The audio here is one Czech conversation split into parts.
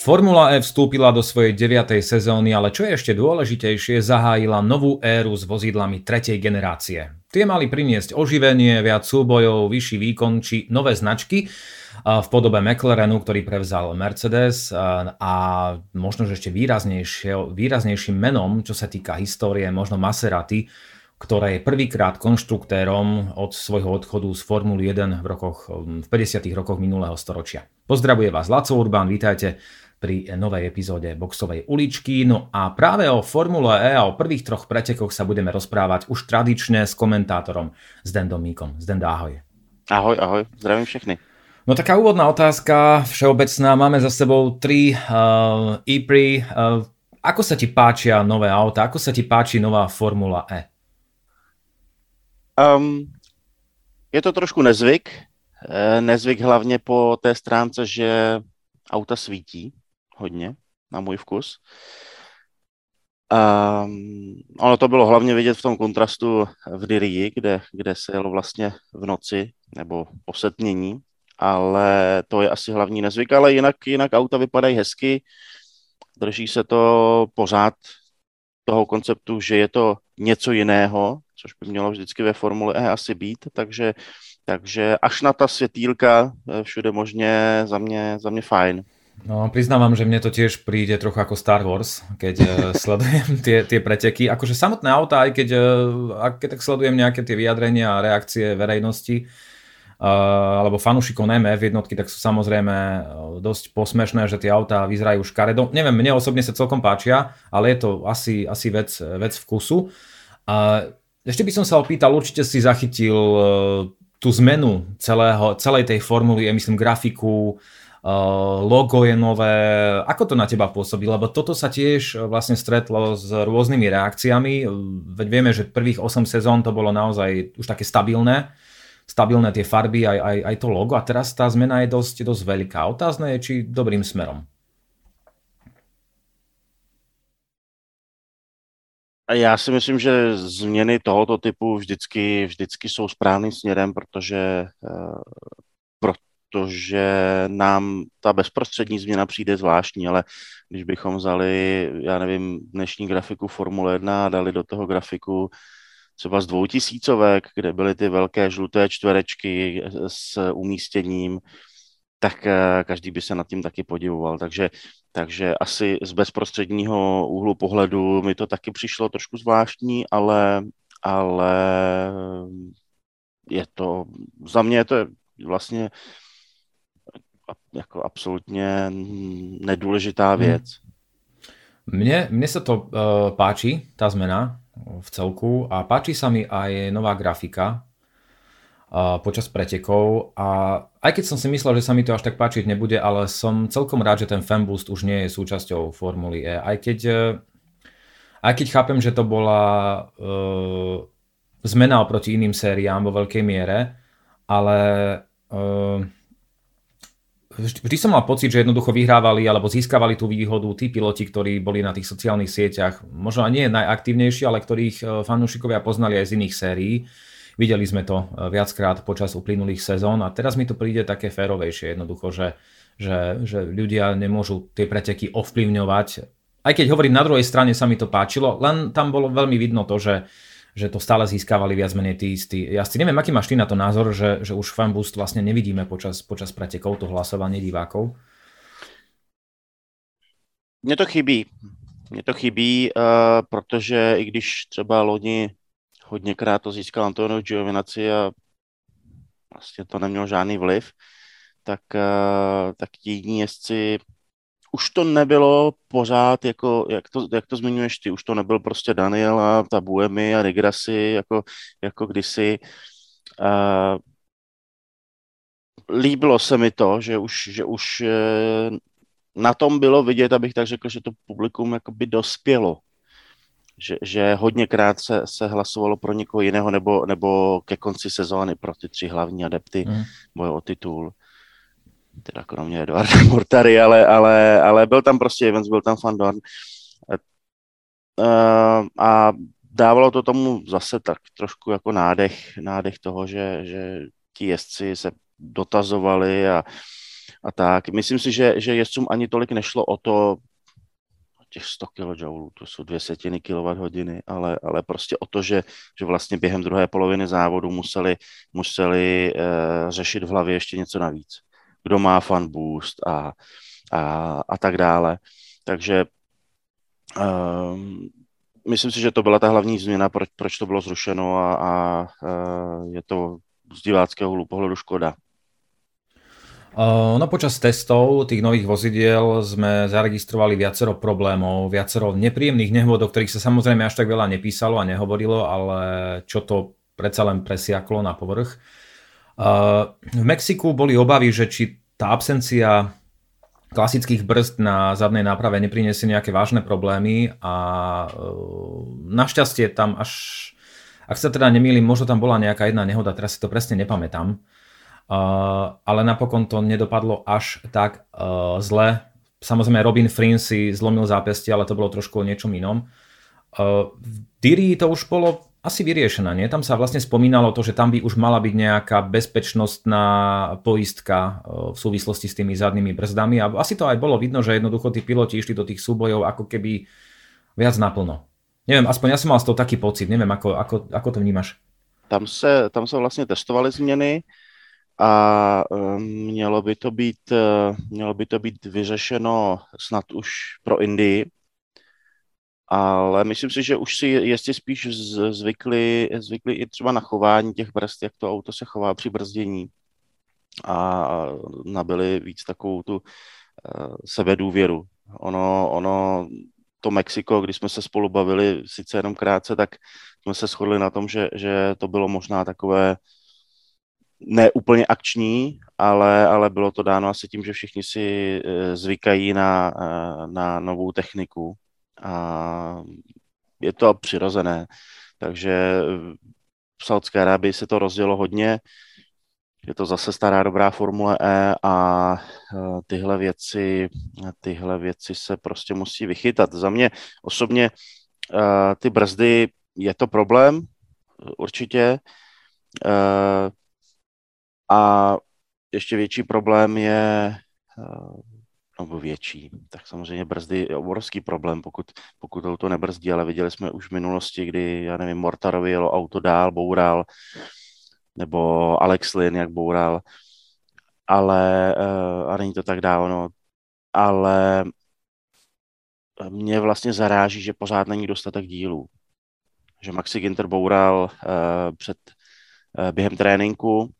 Formula E vstúpila do svojej 9. sezóny, ale čo je ešte dôležitejšie, zahájila novú éru s vozidlami tretej generácie. Tie mali priniesť oživenie, viac súbojov, vyšší výkon či nové značky v podobe McLarenu, ktorý prevzal Mercedes a možno, že ešte výraznejším menom, čo sa týka histórie, možno Maserati, ktoré je prvýkrát konštruktérom od svojho odchodu z Formuly 1 v, rokoch, v 50. rokoch minulého storočia. Pozdravuje vás Laco Urban, vítajte pri novej epizóde Boxovej uličky. No a práve o Formule E a o prvých troch pretekoch sa budeme rozprávať už tradične s komentátorom Zdendom Míkom. Zdenda, ahoj. Ahoj, ahoj, zdravím všechny. No taká úvodná otázka, všeobecná. Máme za sebou tri uh, E-Pri. Uh, ako sa ti páčia nové auta? Ako sa ti páči nová Formula E? Um, je to trošku nezvyk. Eh, nezvyk hlavně po té stránce, že auta svítí hodně, na můj vkus. Um, ono to bylo hlavně vidět v tom kontrastu v Dirii, kde, kde se jelo vlastně v noci nebo posetnění, ale to je asi hlavní nezvyk, ale jinak, jinak auta vypadají hezky, drží se to pořád toho konceptu, že je to něco jiného, což by mělo vždycky ve Formule E asi být, takže, takže až na ta světýlka eh, všude možně za mě, za mě fajn. No, priznávam, že mne to tiež príde trochu ako Star Wars, keď uh, sledujem tie, tie preteky. Akože samotné auta, aj keď, uh, keď tak sledujem nejaké tie vyjadrenia a reakcie verejnosti, uh, alebo fanúšikov najmä v jednotky, tak sú samozrejme dosť posmešné, že tie autá vyzerajú škaredo. Neviem, mne osobne sa celkom páčia, ale je to asi, asi vec, vec vkusu. Uh, ešte by som sa opýtal, určite si zachytil uh, tú zmenu celého, celej tej formuly, ja myslím grafiku, logo je nové. Ako to na teba pôsobí? Lebo toto sa tiež vlastne stretlo s rôznymi reakciami. Veď vieme, že prvých 8 sezón to bolo naozaj už také stabilné stabilné tie farby, aj, aj, aj to logo a teraz tá zmena je dosť, dosť veľká. Otázne je, či dobrým smerom. Já si myslím, že změny tohoto typu vždycky, vždycky jsou správným směrem, protože, uh, protože nám ta bezprostřední změna přijde zvláštní, ale když bychom vzali, já nevím, dnešní grafiku Formule 1 a dali do toho grafiku třeba z dvoutisícovek, kde byly ty velké žluté čtverečky s umístěním, tak uh, každý by se nad tím taky podivoval. Takže takže asi z bezprostředního úhlu pohledu mi to taky přišlo trošku zvláštní, ale, ale je to, za mě je to vlastně jako absolutně nedůležitá hmm. věc. Mne, mne sa to uh, páči, tá zmena v celku a páči sa mi aj nová grafika, počas pretekov a aj keď som si myslel, že sa mi to až tak páčiť nebude, ale som celkom rád, že ten fanboost už nie je súčasťou Formuly E. Aj keď, e, aj keď chápem, že to bola uh, zmena oproti iným sériám vo veľkej miere, ale uh, vždy som mal pocit, že jednoducho vyhrávali alebo získavali tú výhodu tí piloti, ktorí boli na tých sociálnych sieťach, možno nie najaktívnejší, ale ktorých fanúšikovia poznali aj z iných sérií. Videli sme to eh, viackrát počas uplynulých sezón a teraz mi to príde také férovejšie jednoducho, že, že, že ľudia nemôžu tie preteky ovplyvňovať. Aj keď hovorím, na druhej strane sa mi to páčilo, len tam bolo veľmi vidno to, že, že to stále získavali viac menej tí istí si Neviem, aký máš ty na to názor, že, že už fanboost vlastne nevidíme počas, počas pretekov, to hlasovanie divákov? Mně to chybí. Mně to chybí, uh, protože i když třeba loni hodněkrát to získal Antonio Giovinazzi a vlastně to nemělo žádný vliv, tak, eh, tak ti jiní jezdci už to nebylo pořád, jako, jak, to, jak to zmiňuješ ty, už to nebyl prostě Daniel a ta Buemi a Regrassi, jako, jako kdysi. Uh, líbilo se mi to, že už, že už uh, na tom bylo vidět, abych tak řekl, že to publikum jakoby dospělo že, že hodněkrát se, se hlasovalo pro někoho jiného nebo, nebo ke konci sezóny pro ty tři hlavní adepty mm. boje o titul. Teda kromě Eduarda Mortary, ale, ale, ale byl tam prostě Evans, byl tam Fandorn. Uh, a dávalo to tomu zase tak trošku jako nádech, nádech toho, že, že ti jezdci se dotazovali a a tak. Myslím si, že, že jezdcům ani tolik nešlo o to, těch 100 kJ, to jsou dvě setiny kWh, ale, ale prostě o to, že, že vlastně během druhé poloviny závodu museli, museli uh, řešit v hlavě ještě něco navíc. Kdo má fan boost a, a, a tak dále. Takže um, myslím si, že to byla ta hlavní změna, proč, proč to bylo zrušeno a, a, a je to z diváckého pohledu škoda. No počas testov tých nových vozidiel sme zaregistrovali viacero problémov, viacero nepríjemných nehôd, o ktorých sa samozrejme až tak veľa nepísalo a nehovorilo, ale čo to predsa len presiaklo na povrch. V Mexiku boli obavy, že či tá absencia klasických brzd na zadnej náprave nepriniesie nejaké vážne problémy a našťastie tam až, ak sa teda nemýlim, možno tam bola nejaká jedna nehoda, teraz si to presne nepamätám, ale napokon to nedopadlo až tak zle. Samozrejme Robin Frin si zlomil zápestie, ale to bolo trošku o niečom inom. V Diri to už bolo asi vyriešené, nie? Tam sa vlastne spomínalo to, že tam by už mala byť nejaká bezpečnostná poistka v súvislosti s tými zadnými brzdami a asi to aj bolo vidno, že jednoducho tí piloti išli do tých súbojov ako keby viac naplno. Neviem, aspoň ja som mal z toho taký pocit, neviem, ako, ako, ako to vnímaš? Tam se, tam se vlastně testovaly změny, a mělo by to být, eh, mělo by to být vyřešeno snad už pro Indii, ale myslím si, že už si jestli spíš zvykli, zvykli i třeba na chování těch brzd, jak to auto se chová při brzdění a nabili víc takovou tu uh, sebedůvěru. Ono, ono, to Mexiko, když jsme se spolu bavili sice jenom krátce, tak jsme se shodli na tom, že, že to bylo možná takové ne úplně akční, ale, ale bylo to dáno asi tím, že všichni si eh, zvykají na, eh, na novou techniku a je to přirozené. Takže v Saudské Arábii se to rozdělo hodně, je to zase stará dobrá Formule E a eh, tyhle věci, tyhle věci se prostě musí vychytat. Za mě osobně ty brzdy je to problém, určitě. A ještě větší problém je, nebo větší, tak samozřejmě brzdy je obrovský problém, pokud, pokud auto nebrzdí, ale viděli jsme už v minulosti, kdy, já nevím, Mortarovi jelo auto dál, boural, nebo Alex Lin, jak boural, ale, eh, a není to tak dávno, ale mě vlastně zaráží, že pořád není dostatek dílů. Že Maxi Ginter boural uh, před, uh, během tréninku,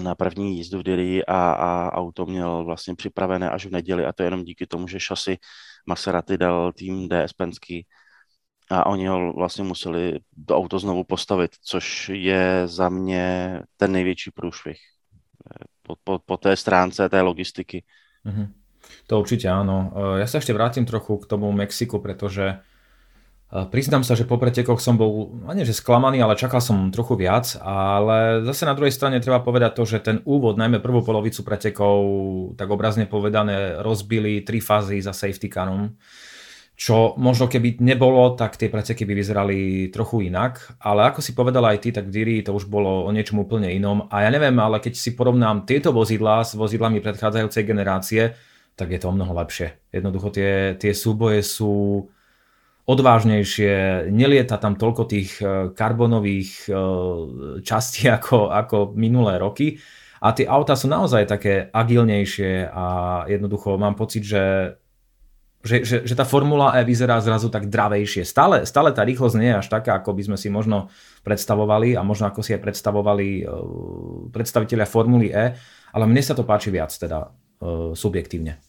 na první jízdu v Diri a, a auto měl vlastně připravené až v neděli a to jenom díky tomu, že šasy Maserati dal tým DS Penský a oni ho vlastně museli do auto znovu postavit, což je za mě ten největší průšvih po, po, po té stránce té logistiky. Mm-hmm. To určite áno. Ja sa ešte vrátim trochu k tomu Mexiku, pretože Priznám sa, že po pretekoch som bol, nie že sklamaný, ale čakal som trochu viac, ale zase na druhej strane treba povedať to, že ten úvod, najmä prvú polovicu pretekov, tak obrazne povedané, rozbili tri fázy za safety carom, čo možno keby nebolo, tak tie preteky by vyzerali trochu inak, ale ako si povedal aj ty, tak v Diri to už bolo o niečom úplne inom a ja neviem, ale keď si porovnám tieto vozidlá s vozidlami predchádzajúcej generácie, tak je to o mnoho lepšie. Jednoducho tie, tie súboje sú odvážnejšie, nelieta tam toľko tých e, karbonových e, častí ako, ako minulé roky a tie auta sú naozaj také agilnejšie a jednoducho mám pocit, že že, že, že tá Formula E vyzerá zrazu tak dravejšie. Stále, stále tá rýchlosť nie je až taká, ako by sme si možno predstavovali a možno ako si aj predstavovali uh, predstaviteľia Formuly E, ale mne sa to páči viac, teda subjektívne.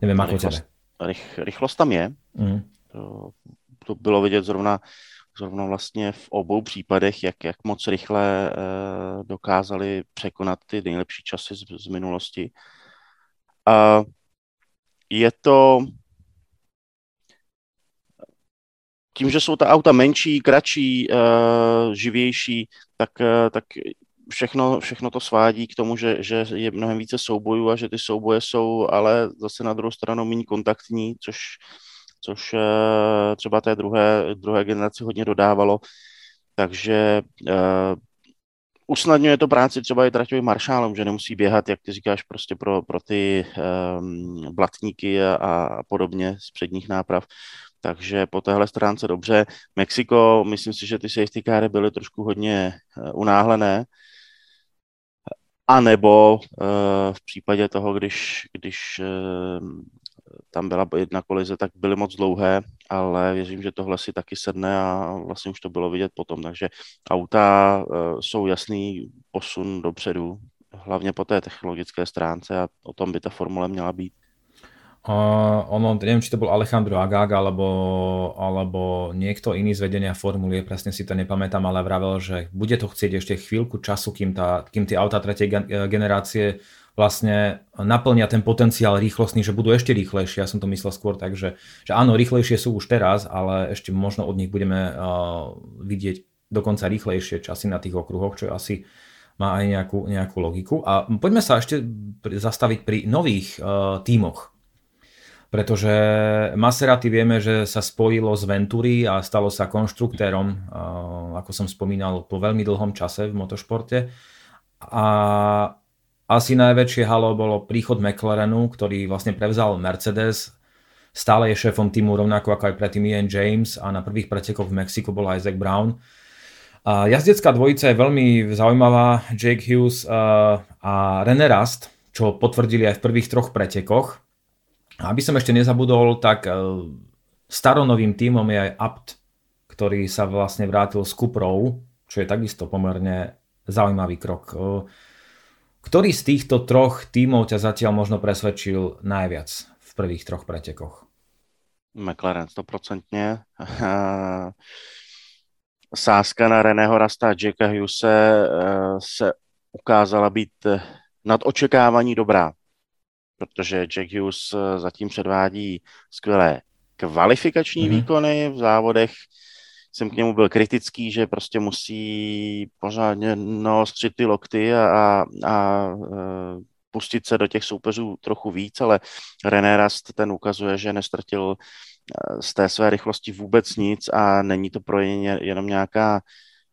Neviem, ako rýchlosť, tebe. Rych, rýchlosť tam je. Mm. To, to bylo vidět zrovna, zrovna vlastně v obou případech, jak, jak moc rychle eh, dokázali překonat ty nejlepší časy z, z minulosti. A je to tím, že jsou ta auta menší, kratší, uh, živější, tak, tak všechno, všechno to svádí k tomu, že, že je mnohem více soubojů a že ty souboje jsou ale zase na druhou stranu méně kontaktní, což což eh, třeba té druhé, druhé generaci hodně dodávalo. Takže uh, usnadňuje to práci třeba i traťovým maršálům, že nemusí běhat, jak ty říkáš, prostě pro, pro ty um, blatníky a, a podobně z předních náprav. Takže po téhle stránce dobře. Mexiko, myslím si, že ty safety káry byly trošku hodně unáhlené. A nebo uh, v případě toho, když, když uh, tam byla jedna kolize, tak byly moc dlouhé, ale věřím, že tohle si taky sedne a vlastně už to bylo vidět potom. Takže auta uh, jsou jasný posun dopředu, hlavně po té technologické stránce a o tom by ta formule měla být. Uh, ono, neviem, či to bol Alejandro Agag alebo, alebo niekto iný z vedenia formuly, presne si to nepamätám, ale vravel, že bude to chcieť ešte chvíľku času, kým, tá, kým tie auta tretej generácie vlastne naplnia ten potenciál rýchlostný, že budú ešte rýchlejšie. Ja som to myslel skôr tak, že, že áno, rýchlejšie sú už teraz, ale ešte možno od nich budeme uh, vidieť dokonca rýchlejšie časy na tých okruhoch, čo asi má aj nejakú, nejakú logiku. A poďme sa ešte zastaviť pri nových uh, tímoch pretože Maserati vieme, že sa spojilo s Venturi a stalo sa konštruktérom, ako som spomínal, po veľmi dlhom čase v motošporte. A asi najväčšie halo bolo príchod McLarenu, ktorý vlastne prevzal Mercedes, stále je šéfom týmu rovnako ako aj predtým Ian James a na prvých pretekoch v Mexiku bol Isaac Brown. A jazdecká dvojica je veľmi zaujímavá, Jake Hughes a René Rast, čo potvrdili aj v prvých troch pretekoch. Aby som ešte nezabudol, tak e, staronovým tímom je aj Apt, ktorý sa vlastne vrátil s Kuprou, čo je takisto pomerne zaujímavý krok. Ktorý z týchto troch tímov ťa zatiaľ možno presvedčil najviac v prvých troch pretekoch? McLaren 100%. Sázka na Reného Rasta a Jacka Hughese e, se ukázala být nad očekávání dobrá protože Jack Hughes eh, zatím předvádí skvělé kvalifikační mm-hmm. výkony v závodech. Jsem k němu byl kritický, že prostě musí pořádně naostřit ty lokty a, a, a eh, pustit se do těch soupeřů trochu víc, ale René Rast ten ukazuje, že nestratil eh, z té své rychlosti vůbec nic a není to pro ně jenom nějaká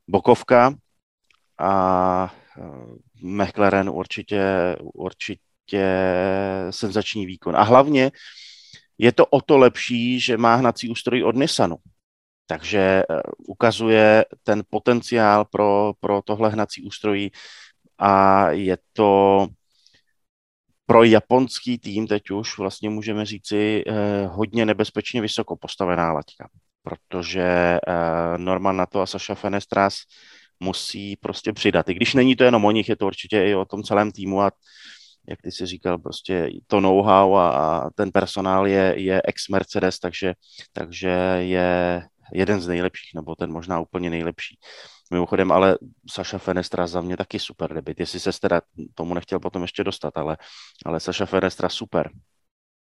bokovka a McLaren určitě, určitě senzační výkon. A hlavně je to o to lepší, že má hnací ústroj od Nissanu. Takže eh, ukazuje ten potenciál pro, pro tohle hnací ústrojí a je to pro japonský tým teď už vlastně můžeme říci eh, hodně nebezpečně vysoko postavená laťka, protože eh, Norman Nato a Saša Fenestras musí prostě přidat. I když není to jenom o nich, je to určitě i o tom celém týmu a jak ty si říkal, prostě to know-how a, a ten personál je, je ex-Mercedes, takže, takže je jeden z nejlepších, nebo ten možná úplně nejlepší. Mimochodem, ale Saša Fenestra za mě taky super debit. Jestli se teda tomu nechtěl potom ještě dostat, ale, ale Saša Fenestra super.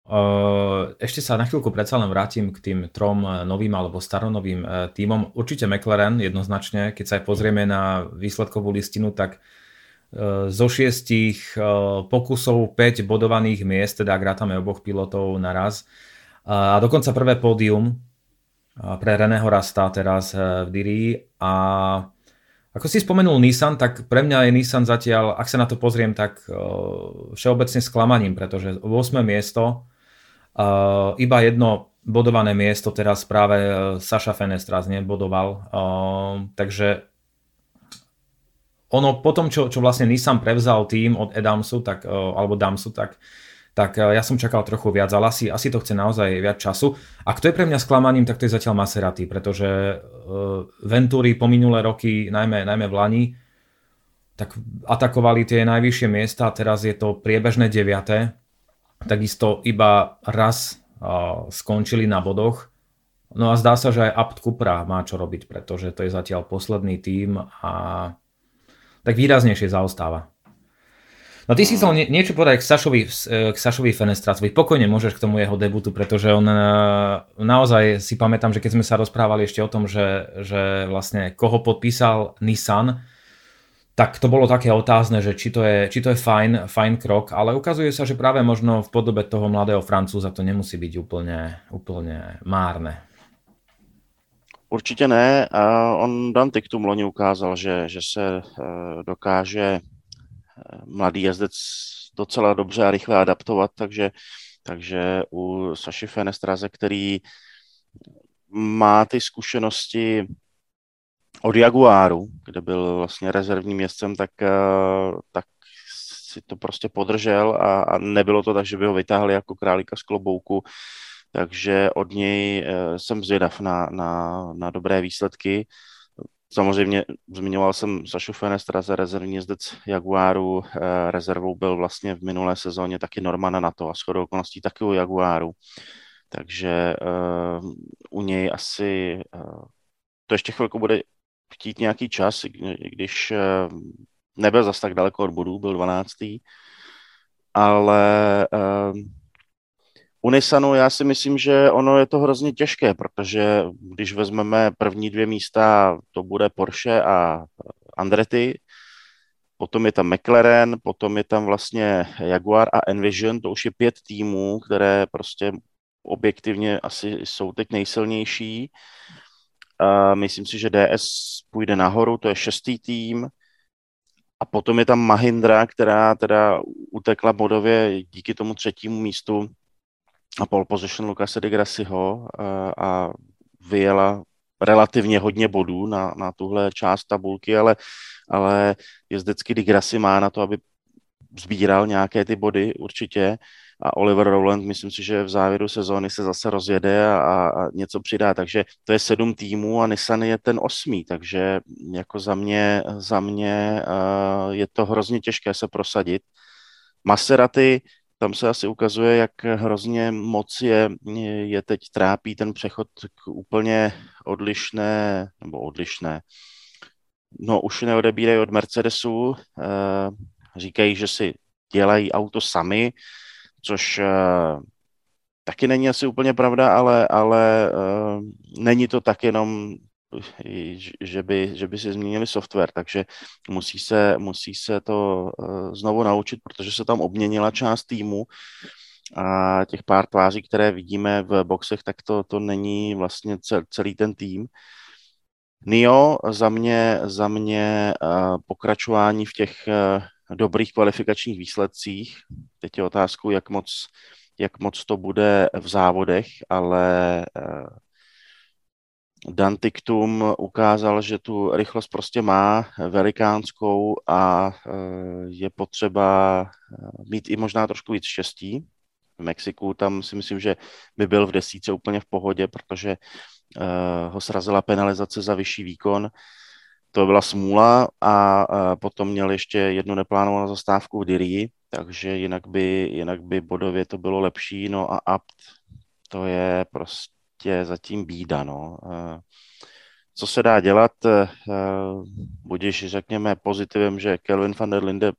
Uh, ešte sa na chvíľku predsa len vrátim k tým trom novým alebo staronovým uh, týmom. Určite McLaren jednoznačne, keď sa aj pozrieme na výsledkovú listinu, tak Eh, zo šiestich eh, pokusov 5 bodovaných miest, teda ak rátame oboch pilotov naraz. A dokonca prvé pódium eh, pre Reného Rasta teraz v Diri. A ako si spomenul Nissan, tak pre mňa je Nissan zatiaľ, ak sa na to pozriem, tak všeobecne sklamaním, pretože 8. miesto, iba jedno bodované miesto teraz práve Saša Fenestras nebodoval. Takže ono potom, čo, čo vlastne Nissan prevzal tým od Adamsu, tak, alebo Damsu, tak, tak e, ja som čakal trochu viac, ale asi, asi to chce naozaj viac času. A kto je pre mňa sklamaním, tak to je zatiaľ Maserati, pretože uh, Venturi po minulé roky, najmä, najmä v Lani, tak atakovali tie najvyššie miesta teraz je to priebežné deviaté. Takisto iba raz uh, skončili na bodoch. No a zdá sa, že aj Apt Cupra má čo robiť, pretože to je zatiaľ posledný tým a tak výraznejšie zaostáva. No ty si chcel nie, niečo povedať k Sašovi, k Sašovi Fenestracovi. Pokojne môžeš k tomu jeho debutu, pretože on e, naozaj si pamätám, že keď sme sa rozprávali ešte o tom, že, že vlastne koho podpísal Nissan, tak to bolo také otázne, že či to je, či to je fajn, fajn krok, ale ukazuje sa, že práve možno v podobe toho mladého Francúza to nemusí byť úplne, úplne márne. Určitě ne. On Dante k tomu loni ukázal, že, že se dokáže mladý jezdec docela dobře a rychle adaptovat, takže, takže u Saši Fenestraze, který má ty zkušenosti od Jaguáru, kde byl vlastně rezervním městcem, tak, eh, tak si to prostě podržel a, a nebylo to tak, že by ho vytáhli jako králíka z klobouku, takže od něj eh, jsem zvědav na, na, na dobré výsledky. Samozřejmě zmiňoval jsem Sašu Fenestra rezervní jezdec Jaguáru. Eh, rezervou byl vlastně v minulé sezóně taky Normana na to a shodou okolností taky u Jaguáru. Takže uh, u něj asi uh, to ještě chvilku bude chtít nějaký čas, když uh, nebyl zas tak daleko od bodů, byl 12. Ale uh, u Nissanu já si myslím, že ono je to hrozně těžké, protože když vezmeme první dvě místa, to bude Porsche a Andretti, potom je tam McLaren, potom je tam vlastně Jaguar a Envision, to už je pět týmů, které prostě objektivně asi jsou teď nejsilnější. A myslím si, že DS půjde nahoru, to je šestý tým. A potom je tam Mahindra, která teda utekla bodově díky tomu třetímu místu a pole position Lukase de Grassiho a, a vyjela relativně hodně bodů na, na tuhle část tabulky, ale, ale jezdecky Grassi má na to, aby sbíral nějaké ty body určitě a Oliver Rowland, myslím si, že v závěru sezóny se zase rozjede a, a něco přidá, takže to je sedm týmů a Nissan je ten osmý, takže jako za mě, za mě uh, je to hrozně těžké se prosadit. Maserati, tam se asi ukazuje, jak hrozně moc je, je teď trápí ten přechod k úplně odlišné, nebo odlišné, no už neodebírají od Mercedesu, uh, říkají, že si dělají auto sami, což uh, taky není asi úplně pravda, ale, ale uh, není to tak jenom, že by, že by si změnili software, takže musí se, musí se to uh, znovu naučit, protože se tam obměnila část týmu a těch pár tváří, které vidíme v boxech, tak to, to není vlastně cel, celý ten tým. Nio za mě, za mě uh, pokračování v těch uh, dobrých kvalifikačních výsledcích. Teď je otázkou, jak moc, jak moc to bude v závodech, ale Dantiktum ukázal, že tu rychlost prostě má velikánskou a eh, je potřeba eh, mít i možná trošku víc štěstí. V Mexiku tam si myslím, že by byl v desíce úplně v pohodě, protože ho srazila penalizace za vyšší výkon to byla smůla a, a potom měl ještě jednu neplánovanou zastávku v Dirii, takže jinak by, jinak by bodově to bylo lepší, no a Apt to je prostě zatím bída, no. Co se dá dělat, budeš řekněme pozitivem, že Kelvin van der Linde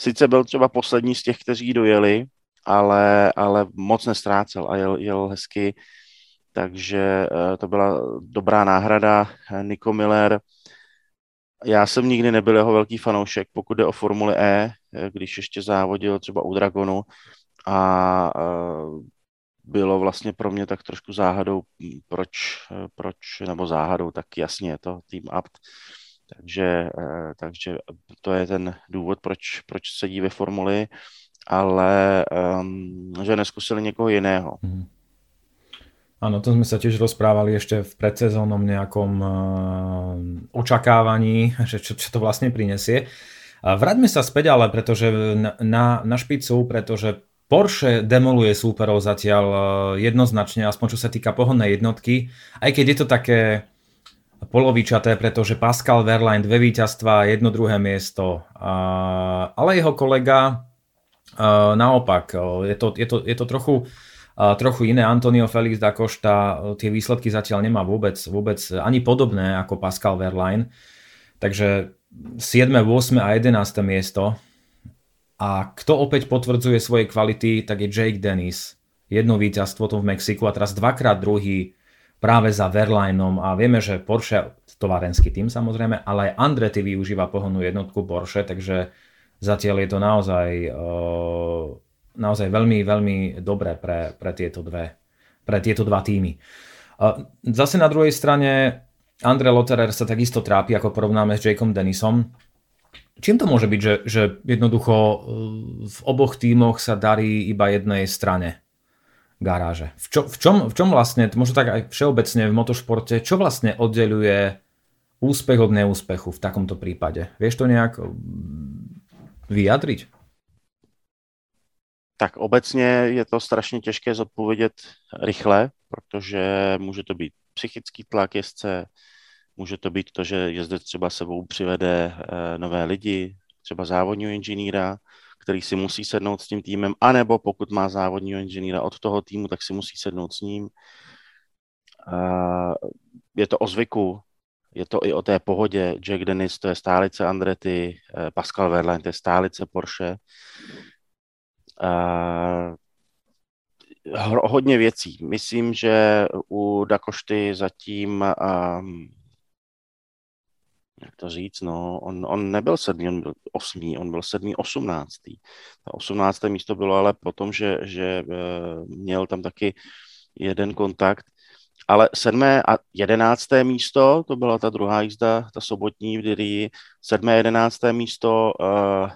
sice byl třeba poslední z těch, kteří dojeli, ale, ale moc nestrácel a jel, jel hezky, takže to byla dobrá náhrada. Nico Miller, já jsem nikdy nebyl jeho velký fanoušek, pokud jde o Formuli E, když ještě závodil třeba u Dragonu a bylo vlastně pro mě tak trošku záhadou, proč, proč nebo záhadou, tak jasně je to Team Apt. Takže, e, takže to je ten důvod, proč, proč sedí ve Formuli, ale um, že neskusili někoho jiného. Mm. To sme sa tiež rozprávali ešte v predsezónom nejakom uh, očakávaní, že čo, čo to vlastne prinesie. A vráťme sa ale, pretože na, na špicu, pretože Porsche demoluje súperov zatiaľ uh, jednoznačne, aspoň čo sa týka pohonnej jednotky, aj keď je to také polovičaté, pretože Pascal Verlaine dve víťazstva, jedno druhé miesto, ale jeho kolega uh, naopak, uh, je, to, je, to, je to trochu trochu iné. Antonio Felix da Costa tie výsledky zatiaľ nemá vôbec, vôbec ani podobné ako Pascal Verlaine. Takže 7., 8. a 11. miesto. A kto opäť potvrdzuje svoje kvality, tak je Jake Dennis. Jedno víťazstvo to v Mexiku a teraz dvakrát druhý práve za Verlaineom a vieme, že Porsche, továrenský tým samozrejme, ale aj Andretti využíva pohonnú jednotku Porsche, takže zatiaľ je to naozaj uh, naozaj veľmi, veľmi dobré pre, pre, tieto, dve, pre tieto dva týmy. Zase na druhej strane Andre Lotterer sa takisto trápi, ako porovnáme s Jakeom Dennisom. Čím to môže byť, že, že jednoducho uh, v oboch tímoch sa darí iba jednej strane garáže? V, čo, v, čom, v čom vlastne, možno tak aj všeobecne v motošporte, čo vlastne oddeluje úspech od neúspechu v takomto prípade? Vieš to nejak uh, vyjadriť? Tak obecně je to strašně těžké zodpovědět rychle, protože může to být psychický tlak jezdce, může to být to, že jezdec třeba sebou přivede eh, nové lidi, třeba závodního inženýra, který si musí sednout s tím týmem, anebo pokud má závodního inženýra od toho týmu, tak si musí sednout s ním. Je to o zvyku, je to i o té pohodě. Jack Dennis, to je stálice Andretti, eh, Pascal Verlaine, to je stálice Porsche hodně věcí. Myslím, že u Dakošty zatím, um, jak to říct, no, on, on nebyl sedmý, on byl osmý, on byl sedmý, osmnáctý. Ta osmnácté místo bylo ale potom, že, že uh, měl tam taky jeden kontakt, ale sedmé a jedenácté místo, to byla ta druhá jízda, ta sobotní v Dirii, sedmé jedenácté místo, uh,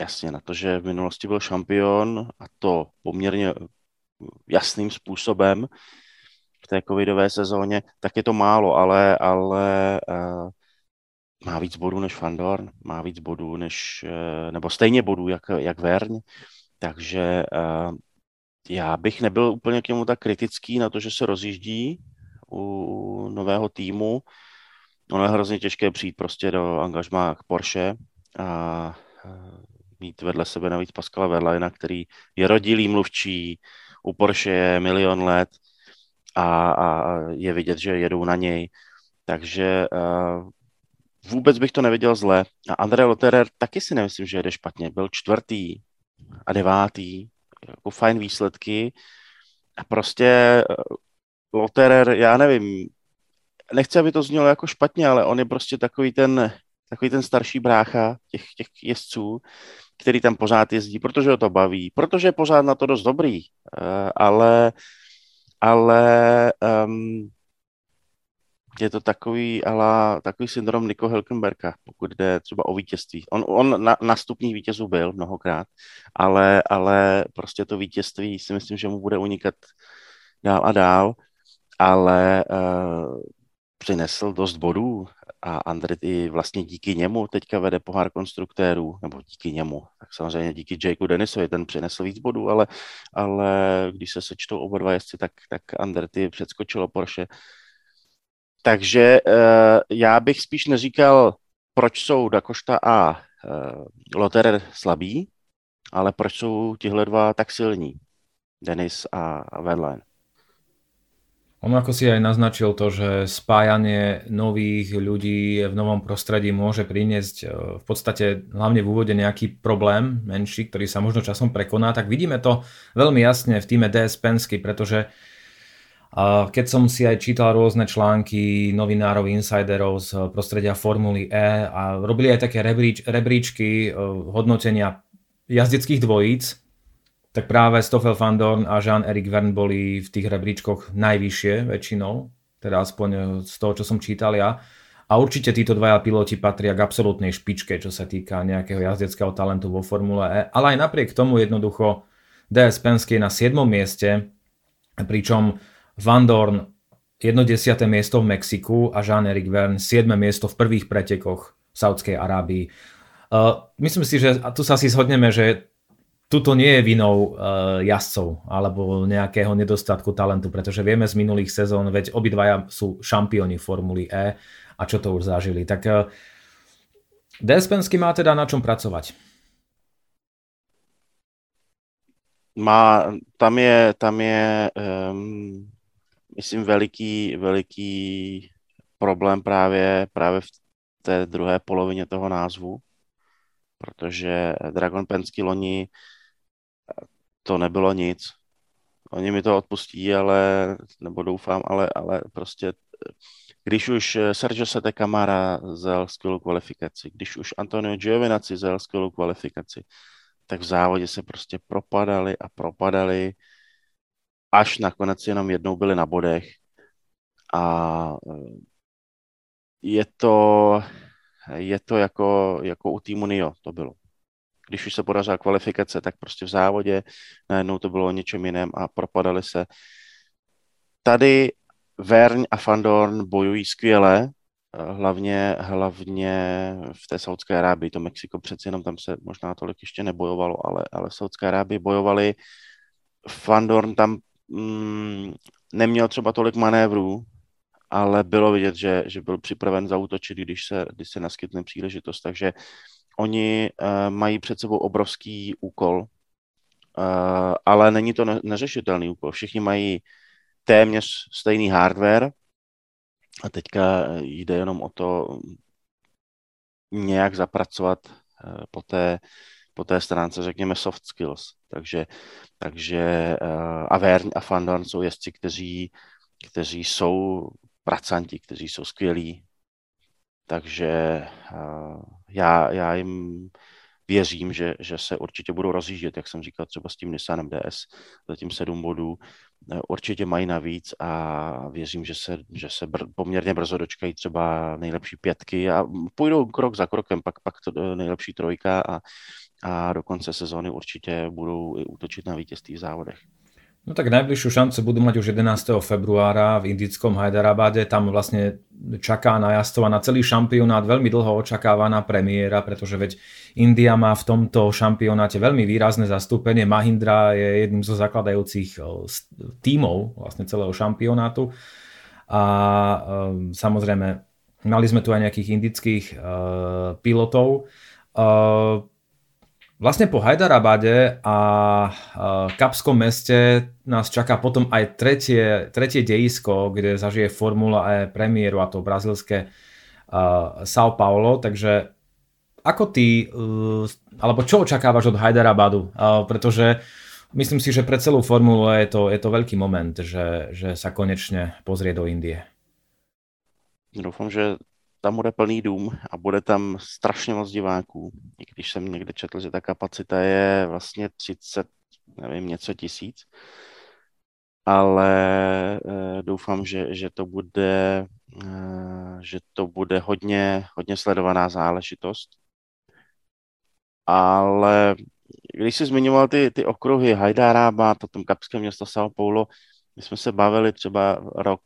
jasně na to, že v minulosti byl šampion a to poměrně jasným způsobem v té covidové sezóně, tak je to málo, ale, ale uh, má víc bodů než Fandorn, má víc bodů než, uh, nebo stejně bodů jak, jak Verň, takže uh, já bych nebyl úplně k němu tak kritický na to, že se rozjíždí u nového týmu. Ono je hrozně těžké přijít prostě do angažmá k Porsche a mít vedle sebe navíc Pascala Verlaina, který je rodilý mluvčí, u Porsche je milion let a, a je vidět, že jedou na něj. Takže uh, vůbec bych to neviděl zle. A André Lotterer taky si nemyslím, že jede špatně. Byl čtvrtý a devátý, jako fajn výsledky. A prostě uh, Lotterer, já nevím, nechci, aby to znělo jako špatně, ale on je prostě takový ten, takový ten starší brácha těch, těch jezdců, který tam pořád jezdí, protože ho to baví, protože je pořád na to dost dobrý, uh, ale, ale um, je to takový, ala, takový syndrom Nico Helkenberga, pokud jde třeba o vítězství. On, on na, na stupních vítězů byl mnohokrát, ale, ale prostě to vítězství si myslím, že mu bude unikat dál a dál, ale uh, přinesl dost bodů a Andretti vlastně díky němu teďka vede pohár konstruktérů, nebo díky němu, tak samozřejmě díky Jakeu Dennisovi, ten přinesl víc bodů, ale, ale když se sečtou oba dva jezdci, tak, tak Andretti předskočilo Porsche. Takže uh, já bych spíš neříkal, proč jsou Dakošta a uh, Lotterer slabí, ale proč jsou tihle dva tak silní, Dennis a, Verlaine. Ono ako si aj naznačil to, že spájanie nových ľudí v novom prostredí môže priniesť e, v podstate hlavne v úvode nejaký problém menší, ktorý sa možno časom prekoná, tak vidíme to veľmi jasne v týme DS Pensky, pretože keď som si aj čítal rôzne články novinárov, insiderov z prostredia Formuly E a robili aj také rebríč, rebríčky e, hodnotenia jazdeckých dvojíc, tak práve Stoffel van Dorn a Jean-Eric Verne boli v tých rebríčkoch najvyššie väčšinou, teda aspoň z toho, čo som čítal ja. A určite títo dvaja piloti patria k absolútnej špičke, čo sa týka nejakého jazdeckého talentu vo Formule E. Ale aj napriek tomu jednoducho DS Penske je na 7. mieste, pričom Van Dorn 1 desiate miesto v Mexiku a Jean-Eric Verne 7. miesto v prvých pretekoch v Saudskej Arábii. Uh, myslím si, že tu sa asi zhodneme, že tuto nie je vinou uh, jazdcov alebo nejakého nedostatku talentu, pretože vieme z minulých sezón, veď obidvaja sú šampióni Formuly E a čo to už zažili. Tak uh, Despensky má teda na čom pracovať. Má, tam je, tam je um, myslím, veliký, veliký problém právě, právě v té druhé polovině toho názvu, protože Dragon Pensky loni to nebylo nic. Oni mi to odpustí, ale, nebo doufám, ale, ale prostě když už Sergio Sete Camara zel skvělou kvalifikaci, když už Antonio Giovinazzi zel skvělou kvalifikaci, tak v závodě se prostě propadali a propadali, až nakonec jenom jednou byli na bodech a je to, je to jako, jako u týmu NIO to bylo. Když už se podařila kvalifikace, tak prostě v závodě najednou to bylo o něčem jiném a propadali se. Tady Vern a Fandorn bojují skvěle, hlavně, hlavně v té Saudské Arábii, to Mexiko přeci jenom tam se možná tolik ještě nebojovalo, ale, ale v Saudské Arábii bojovali. Fandorn tam mm, neměl třeba tolik manévrů, ale bylo vidět, že, že byl připraven zautočit, když se, když se naskytne příležitost. Takže oni uh, mají před sebou obrovský úkol, uh, ale není to ne- neřešitelný úkol. Všichni mají téměř stejný hardware a teďka jde jenom o to nějak zapracovat uh, po té, po té stránce, řekněme, soft skills. Takže, takže uh, Avern a Fandorn jsou jezdci, kteří, kteří jsou pracanti, kteří jsou skvělí. Takže uh, já, já jim věřím, že, že se určitě budou rozjíždět, jak jsem říkal, třeba s tím Nissanem DS, zatím sedm bodů, určitě mají navíc a věřím, že se, že se br- poměrně brzo dočkají třeba nejlepší pětky a půjdou krok za krokem, pak, pak to nejlepší trojka a, a do konce sezóny určitě budou i útočit na vítězství v závodech. No tak najbližšiu šancu budú mať už 11. februára v indickom Hyderabade. Tam vlastne čaká na a na celý šampionát veľmi dlho očakávaná premiéra, pretože veď India má v tomto šampionáte veľmi výrazné zastúpenie. Mahindra je jedným zo zakladajúcich tímov vlastne celého šampionátu. A um, samozrejme, mali sme tu aj nejakých indických uh, pilotov. Uh, Vlastne po Hyderabade a Kapskom meste nás čaká potom aj tretie, tretie dejisko, kde zažije Formula E premiéru a to brazilské uh, São Paulo, takže ako ty, uh, alebo čo očakávaš od Hyderabadu? Uh, pretože myslím si, že pre celú Formulu E je to, je to veľký moment, že, že sa konečne pozrie do Indie. Doufám, že tam bude plný dům a bude tam strašně moc diváků. I když jsem někde četl, že ta kapacita je vlastně 30, nevím, něco tisíc, ale e, doufám, že, že to bude, e, že to bude hodně, hodně sledovaná záležitost. Ale když jsi zmiňoval ty, ty okruhy Hajdárába, to tom kapské město São Paulo, my jsme se bavili třeba rok,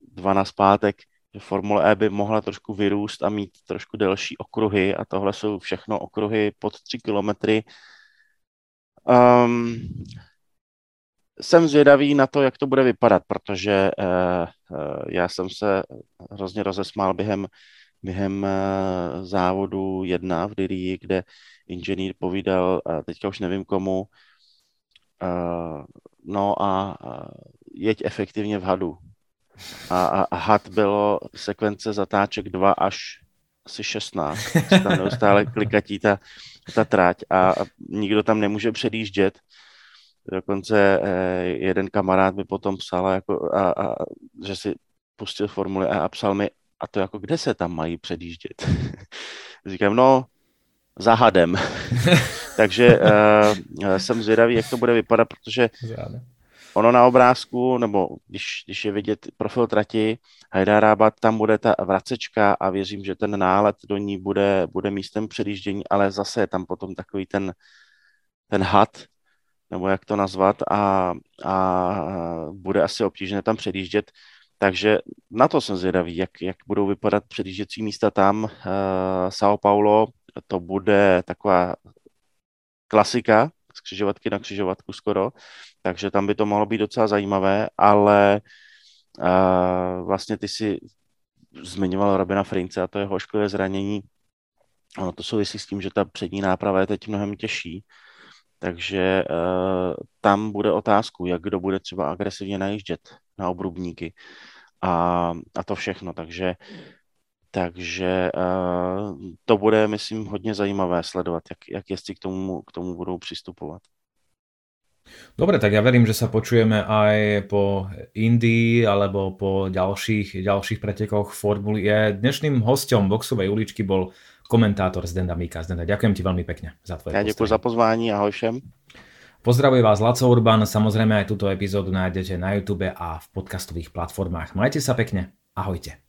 dva na zpátek, že Formule E by mohla trošku vyrůst a mít trošku delší okruhy a tohle jsou všechno okruhy pod 3 kilometry. Um, jsem zvědavý na to, jak to bude vypadat, protože uh, uh, já jsem se hrozně rozesmál během, během uh, závodu jedna v Dirii, kde inženýr povídal, uh, teďka už nevím komu, uh, no a uh, jeď efektivně v hadu a, a, had bylo sekvence zatáček 2 až asi 16. Tam neustále klikatí ta, ta trať a, a nikdo tam nemůže předjíždět. Dokonce eh, jeden kamarád mi potom psal, jako, a, a, že si pustil formuli a, a psal mi, a to jako kde se tam mají předjíždět? Říkám, no, za hadem. Takže uh, jsem zvědavý, jak to bude vypadat, protože ono na obrázku, nebo když, když je vidět profil trati Hyderabad, tam bude ta vracečka a věřím, že ten nálet do ní bude, bude místem předjíždění, ale zase je tam potom takový ten, ten had, nebo jak to nazvat, a, a bude asi obtížné tam předjíždět. Takže na to jsem zvědavý, jak, jak budou vypadat předjížděcí místa tam. Uh, São Paulo, to bude taková klasika, z křižovatky na křižovatku skoro, takže tam by to mohlo být docela zajímavé, ale uh, vlastně ty si zmiňoval Robina Frince a to jeho ošklivé zranění. Ono to souvisí s tím, že ta přední náprava je teď mnohem těžší, takže uh, tam bude otázku, jak kdo bude třeba agresivně najíždět na obrubníky a, a to všechno. Takže takže uh, to bude, myslím, hodně zajímavé sledovat, jak, jak jestli k tomu, k tomu budou přistupovat. Dobre, tak ja verím, že sa počujeme aj po Indii alebo po ďalších, ďalších pretekoch Formuly E. Dnešným hostom boxovej uličky bol komentátor Zdenda Mika. Zdenda, ďakujem ti veľmi pekne za tvoje Ja ďakujem za pozvání, ahoj všem. Pozdravuje vás Laco Urban, samozrejme aj túto epizódu nájdete na YouTube a v podcastových platformách. Majte sa pekne, ahojte.